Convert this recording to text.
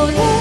Oh,